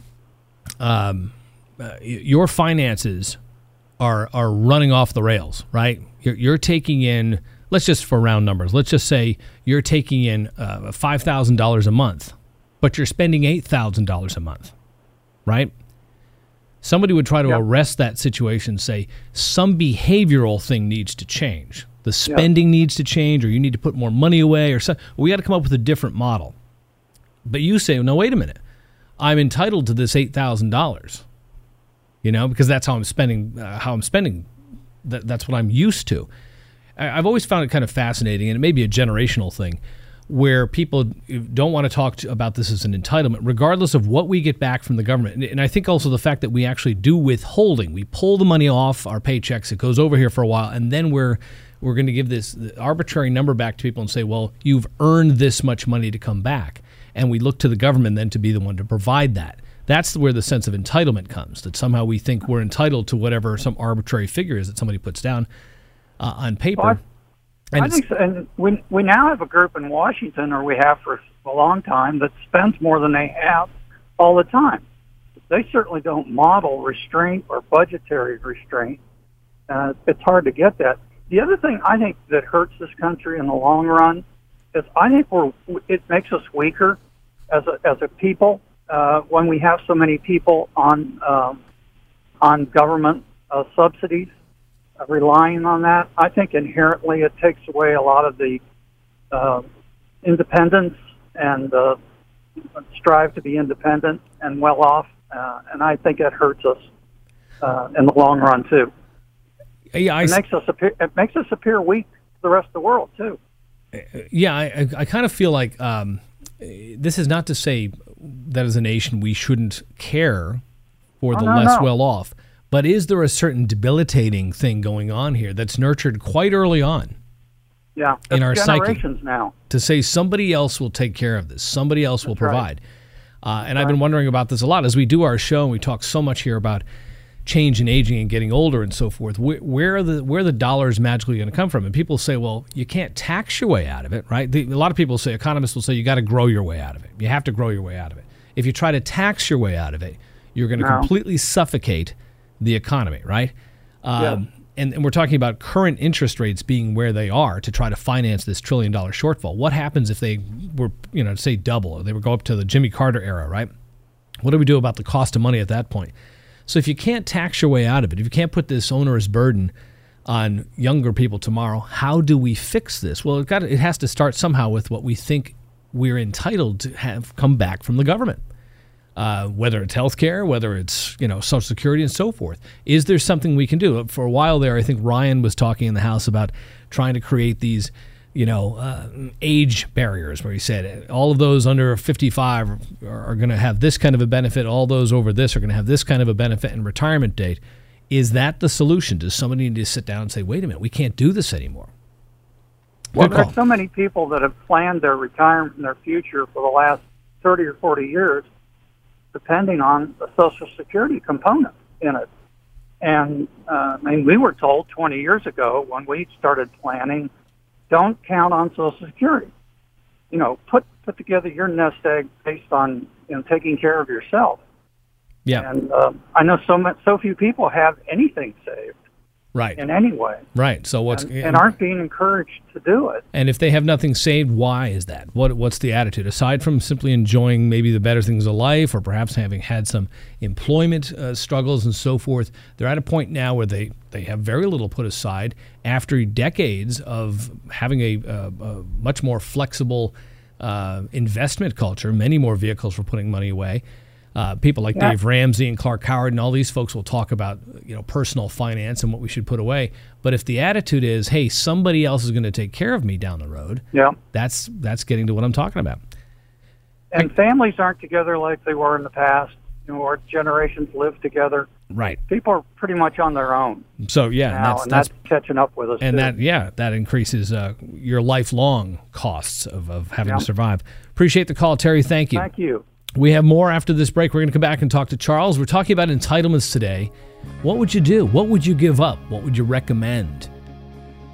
um, uh, your finances are are running off the rails, right? You're, you're, taking in, let's just for round numbers, let's just say you're taking in uh, five thousand dollars a month, but you're spending eight thousand dollars a month, right? Somebody would try to yep. arrest that situation, say some behavioral thing needs to change. The spending yep. needs to change, or you need to put more money away, or something. We got to come up with a different model. But you say, no, wait a minute. I'm entitled to this eight thousand dollars. You know, because that's how I'm spending. Uh, how I'm spending. That, that's what I'm used to. I, I've always found it kind of fascinating, and it may be a generational thing, where people don't want to talk to, about this as an entitlement, regardless of what we get back from the government. And, and I think also the fact that we actually do withholding. We pull the money off our paychecks. It goes over here for a while, and then we're we're going to give this arbitrary number back to people and say, well, you've earned this much money to come back and we look to the government then to be the one to provide that. That's where the sense of entitlement comes. That somehow we think we're entitled to whatever some arbitrary figure is that somebody puts down uh, on paper. Well, I, and I think, so, and we we now have a group in Washington, or we have for a long time, that spends more than they have all the time. They certainly don't model restraint or budgetary restraint. Uh, it's hard to get that. The other thing I think that hurts this country in the long run is I think we're it makes us weaker as a as a people uh, when we have so many people on um, on government uh, subsidies uh, relying on that. I think inherently it takes away a lot of the uh, independence and uh, strive to be independent and well off, uh, and I think it hurts us uh, in the long run too. Yeah, I it makes us appear it makes us appear weak to the rest of the world too yeah, I, I kind of feel like um, this is not to say that as a nation we shouldn't care for the oh, no, less no. well off, but is there a certain debilitating thing going on here that's nurtured quite early on? Yeah, in our psyche now to say somebody else will take care of this, somebody else that's will provide. Right. Uh, and right. I've been wondering about this a lot as we do our show, and we talk so much here about change in aging and getting older and so forth. Where, where are the where are the dollars magically going to come from? And people say, well, you can't tax your way out of it, right? The, a lot of people say, economists will say, you got to grow your way out of it. You have to grow your way out of it. If you try to tax your way out of it, you're going to no. completely suffocate the economy, right? Um, yeah. and, and we're talking about current interest rates being where they are to try to finance this trillion dollar shortfall. What happens if they were, you know, say double? Or they would go up to the Jimmy Carter era, right? What do we do about the cost of money at that point? So if you can't tax your way out of it, if you can't put this onerous burden on younger people tomorrow, how do we fix this? Well, it, got, it has to start somehow with what we think we're entitled to have come back from the government. Uh, whether it's healthcare, whether it's you know Social Security and so forth. Is there something we can do? For a while there, I think Ryan was talking in the House about trying to create these you know, uh, age barriers where he said all of those under 55 are, are going to have this kind of a benefit, all those over this are going to have this kind of a benefit and retirement date. Is that the solution? Does somebody need to sit down and say, wait a minute, we can't do this anymore? Well, there's so many people that have planned their retirement and their future for the last 30 or 40 years, depending on the Social Security component in it. And uh, I mean, we were told 20 years ago when we started planning don't count on Social Security. You know, put put together your nest egg based on you know taking care of yourself. Yeah. And uh, I know so much, so few people have anything saved right. In any way. Right. So what's and, and, aren't being encouraged to do it. And if they have nothing saved why is that? What what's the attitude? Aside from simply enjoying maybe the better things of life or perhaps having had some employment uh, struggles and so forth they're at a point now where they they have very little put aside after decades of having a, a, a much more flexible uh, investment culture. Many more vehicles for putting money away Uh, people like Yeah. Dave Ramsey and Clark Howard and all these folks will talk about you know personal finance and what we should put away. But if the attitude is, "Hey, somebody else is going to take care of me down the road," Yeah. that's that's getting to what I'm talking about. And families aren't together like they were in the past. You know, our generations live together. Right. People are pretty much on their own So yeah, now, that's, and that's that's, catching up with us. and too. that yeah that increases uh, your lifelong costs of, of having Yeah. to survive appreciate the call terry thank you Thank you. We have more after this break. We're going to come back and talk to charles. We're talking about entitlements today. What would you do? What would you give up? What would you recommend?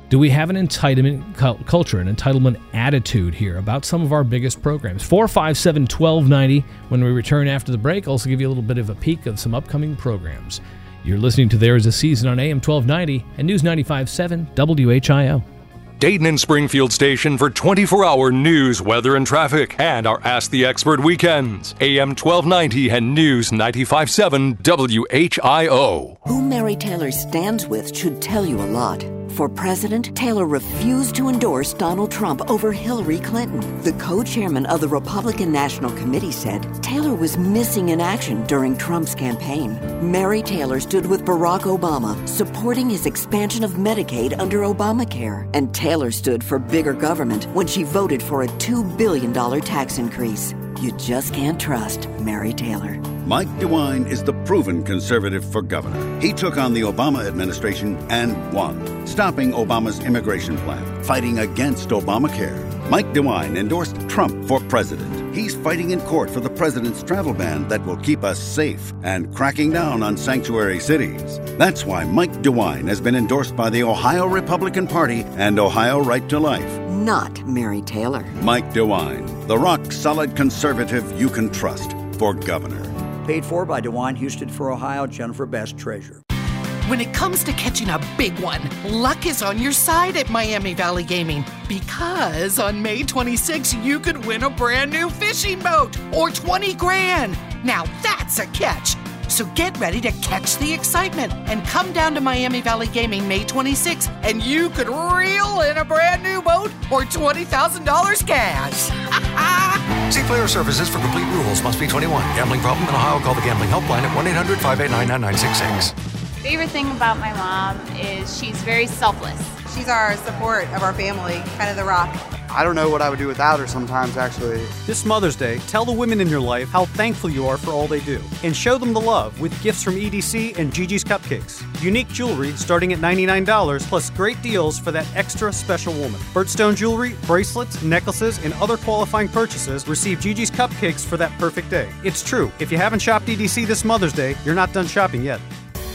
Do we have an entitlement culture an entitlement attitude here about some of our biggest programs? 457 1290 when we return after the break. I'll also give you a little bit of a peek of some upcoming programs. You're listening to There Is a Season on AM 1290 and News 95.7 WHIO. Dayton and Springfield station for 24 hour news, weather, and traffic, and our Ask the Expert weekends. AM 1290 and News 95.7 WHIO. Who Mary Taylor stands with should tell you a lot. For president, Taylor refused to endorse Donald Trump over Hillary Clinton. The co chairman of the Republican National Committee said Taylor was missing in action during Trump's campaign. Mary Taylor stood with Barack Obama, supporting his expansion of Medicaid under Obamacare. And Taylor stood for bigger government when she voted for a $2 billion tax increase. You just can't trust Mary Taylor. Mike DeWine is the proven conservative for governor. He took on the Obama administration and won, stopping Obama's immigration plan, fighting against Obamacare. Mike DeWine endorsed Trump for president. He's fighting in court for the president's travel ban that will keep us safe and cracking down on sanctuary cities. That's why Mike DeWine has been endorsed by the Ohio Republican Party and Ohio Right to Life. Not Mary Taylor. Mike DeWine, the rock solid conservative you can trust for governor. Paid for by DeWine Husted for Ohio, Jennifer Best, Treasurer. When it comes to catching a big one, luck is on your side at Miami Valley Gaming because on May 26, you could win a brand new fishing boat or 20 grand. Now that's a catch. So get ready to catch the excitement and come down to Miami Valley Gaming May 26 and you could reel in a brand new boat or $20,000 cash. See Player Services for complete rules. Must be 21. Gambling problem in Ohio? Call the Gambling Helpline at 1 800 589 9966. Favorite thing about my mom is she's very selfless. She's our support of our family, kind of the rock. I don't know what I would do without her sometimes, actually. This Mother's Day, tell the women in your life how thankful you are for all they do. And show them the love with gifts from EDC and Gigi's Cupcakes. Unique jewelry starting at $99, plus great deals for that extra special woman. Birdstone jewelry, bracelets, necklaces, and other qualifying purchases receive Gigi's Cupcakes for that perfect day. It's true, if you haven't shopped EDC this Mother's Day, you're not done shopping yet.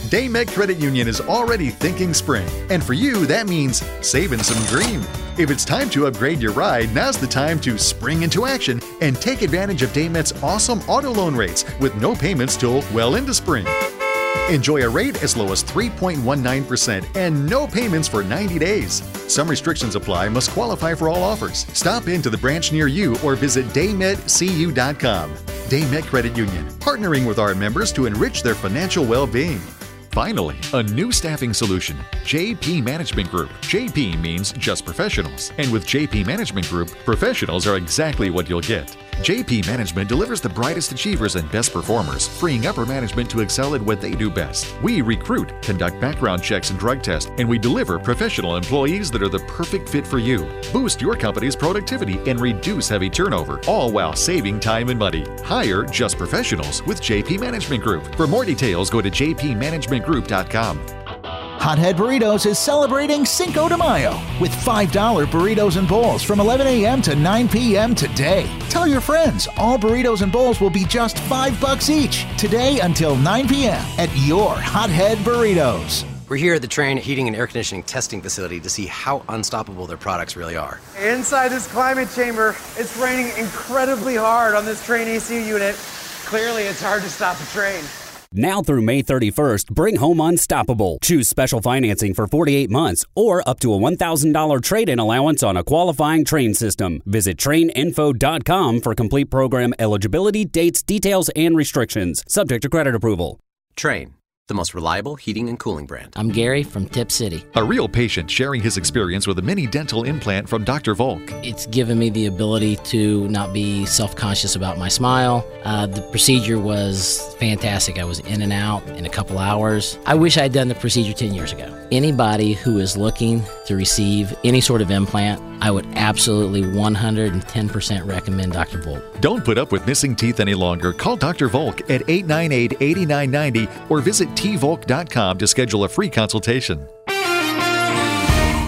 Daymet Credit Union is already thinking spring, and for you, that means saving some green. If it's time to upgrade your ride, now's the time to spring into action and take advantage of Daymet's awesome auto loan rates with no payments till well into spring. Enjoy a rate as low as 3.19% and no payments for 90 days. Some restrictions apply, must qualify for all offers. Stop into the branch near you or visit daymetcu.com. Daymet Credit Union, partnering with our members to enrich their financial well being. Finally, a new staffing solution JP Management Group. JP means just professionals. And with JP Management Group, professionals are exactly what you'll get. JP Management delivers the brightest achievers and best performers, freeing upper management to excel at what they do best. We recruit, conduct background checks and drug tests, and we deliver professional employees that are the perfect fit for you. Boost your company's productivity and reduce heavy turnover, all while saving time and money. Hire just professionals with JP Management Group. For more details, go to jpmanagementgroup.com. Hothead Burritos is celebrating Cinco de Mayo with $5 burritos and bowls from 11 a.m. to 9 p.m. today. Tell your friends all burritos and bowls will be just 5 bucks each today until 9 p.m. at your Hothead Burritos. We're here at the Trane Heating and Air Conditioning Testing Facility to see how unstoppable their products really are. Inside this climate chamber, it's raining incredibly hard on this Trane AC unit. Clearly, it's hard to stop a Trane. Now through May 31st, bring home unstoppable. Choose special financing for 48 months or up to a $1,000 trade in allowance on a qualifying Trane system. Visit traininfo.com for complete program eligibility, dates, details, and restrictions. Subject to credit approval. Trane. The most reliable heating and cooling brand. I'm Gary from Tipp City. A real patient sharing his experience with a mini dental implant from Dr. Volk. It's given me the ability to not be self conscious about my smile. Uh, the procedure was fantastic. I was in and out in a couple hours. I wish I had done the procedure 10 years ago. Anybody who is looking to receive any sort of implant, I would absolutely 110% recommend Dr. Volk. Don't put up with missing teeth any longer. Call Dr. Volk at 898 8990 or visit tvolk.com to schedule a free consultation.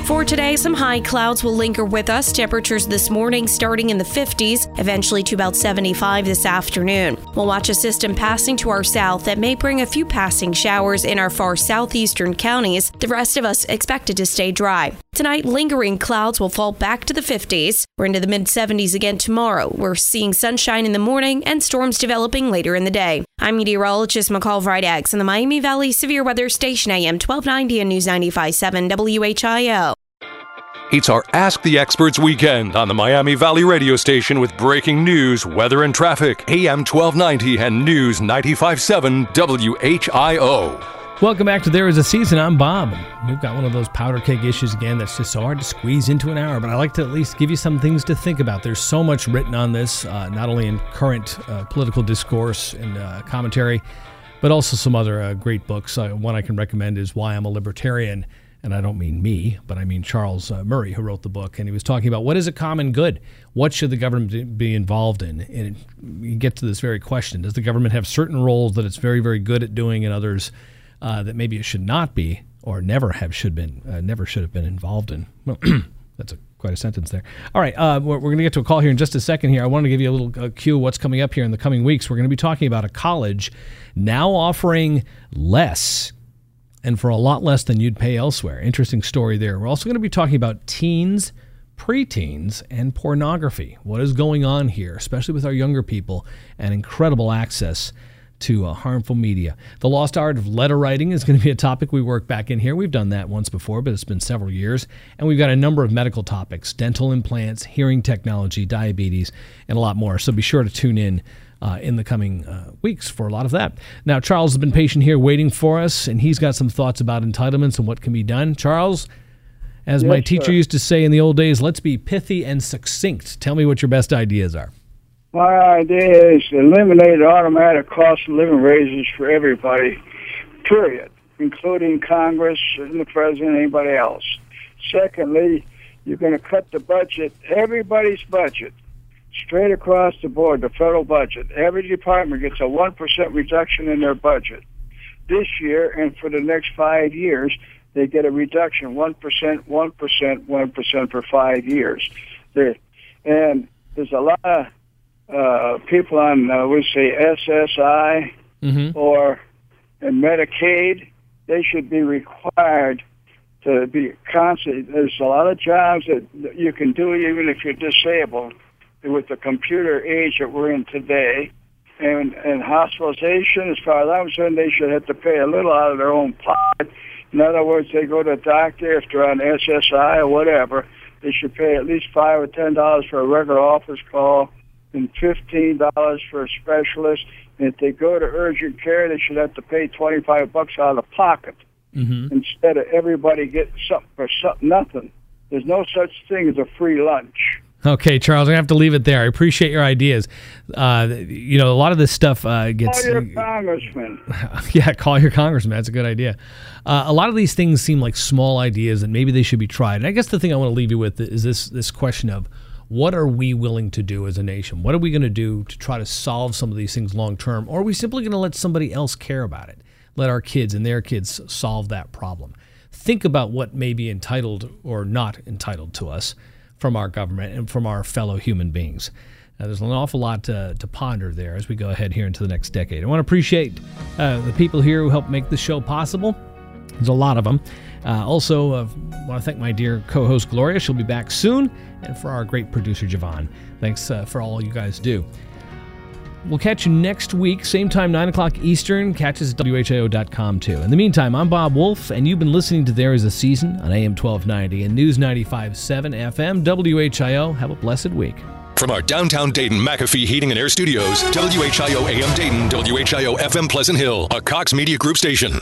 For today, some high clouds will linger with us. Temperatures this morning starting in the 50s, eventually to about 75 this afternoon. We'll watch a system passing to our south that may bring a few passing showers in our far southeastern counties. The rest of us expected to stay dry. Tonight, lingering clouds will fall back to the 50s. We're into the mid 70s again tomorrow. We're seeing sunshine in the morning and storms developing later in the day. I'm meteorologist McCall Vrydaghs in the Miami Valley Severe Weather Station AM 1290 and News 95.7 WHIO. It's our Ask the Experts weekend on the Miami Valley radio station with breaking news, weather, and traffic. AM 1290 and News 95.7 WHIO. Welcome back to There Is a Season. I'm Bob. We've got one of those powder keg issues again that's just so hard to squeeze into an hour, but I like to at least give you some things to think about. There's so much written on this, uh, not only in current uh, political discourse and uh, commentary, but also some other uh, great books. Uh, one I can recommend is Why I'm a Libertarian and I don't mean me, but I mean Charles uh, Murray, who wrote the book, and he was talking about what is a common good? What should the government be involved in? And you get to this very question: Does the government have certain roles that it's very, very good at doing, and others uh, that maybe it should not be, or never have should been, uh, never should have been involved in? Well, that's a quite a sentence there. All right, uh, we're, we're going to get to a call here in just a second. Here, I want to give you a little uh, cue what's coming up here in the coming weeks. We're going to be talking about a college now offering less and for a lot less than you'd pay elsewhere. Interesting story there. We're also going to be talking about teens, preteens, and pornography. What is going on here, especially with our younger people and incredible access to uh, harmful media. The lost art of letter writing is going to be a topic we work back in here. We've done that once before, but it's been several years. And we've got a number of medical topics dental implants, hearing technology, diabetes, and a lot more. So be sure to tune in uh, in the coming uh, weeks for a lot of that. Now, Charles has been patient here waiting for us, and he's got some thoughts about entitlements and what can be done. Charles, as Yes, my teacher sir. used to say in the old days, let's be pithy and succinct. Tell me what your best ideas are. My idea is to eliminate automatic cost of living raises for everybody, period, including Congress and the president, anybody else. Secondly, you're going to cut the budget, everybody's budget, straight across the board, the federal budget. Every department gets a 1% reduction in their budget. This year and for the next five years, they get a reduction 1%, 1%, 1% for five years. There, and there's a lot of uh, people on, uh, we say, SSI Mm-hmm. or in Medicaid, they should be required to be constant. There's a lot of jobs that you can do even if you're disabled with the computer age that we're in today. And, and hospitalization, as far as I'm concerned, they should have to pay a little out of their own pocket. In other words, they go to a doctor if they're on SSI or whatever. They should pay at least five or ten dollars for a regular office call, and fifteen dollars for a specialist. And if they go to urgent care, they should have to pay twenty-five bucks out of pocket Mm-hmm. instead of everybody getting something for something, nothing. There's no such thing as a free lunch. Okay, Charles, I have to leave it there. I appreciate your ideas. Uh, you know, a lot of this stuff uh, gets. Call your congressman. yeah, call your congressman. That's a good idea. Uh, a lot of these things seem like small ideas, and maybe they should be tried. And I guess the thing I want to leave you with is this: this question of what are we willing to do as a nation? What are we going to do to try to solve some of these things long term, or are we simply going to let somebody else care about it? Let our kids and their kids solve that problem. Think about what may be entitled or not entitled to us from our government and from our fellow human beings. There's an awful lot to, to ponder there as we go ahead here into the next decade. I want to appreciate uh, the people here who helped make this show possible. There's a lot of them. Uh, also, uh, want to thank my dear co host Gloria. She'll be back soon. And for our great producer, Javon. Thanks uh, for all you guys do. We'll catch you next week, same time, 9 o'clock Eastern. Catch us at WHIO.com too. In the meantime, I'm Bob Wolf, and you've been listening to There Is a Season on AM 1290 and News 95.7 FM, WHIO. Have a blessed week. From our downtown Dayton McAfee Heating and Air Studios, WHIO AM Dayton, WHIO FM Pleasant Hill, a Cox Media Group station.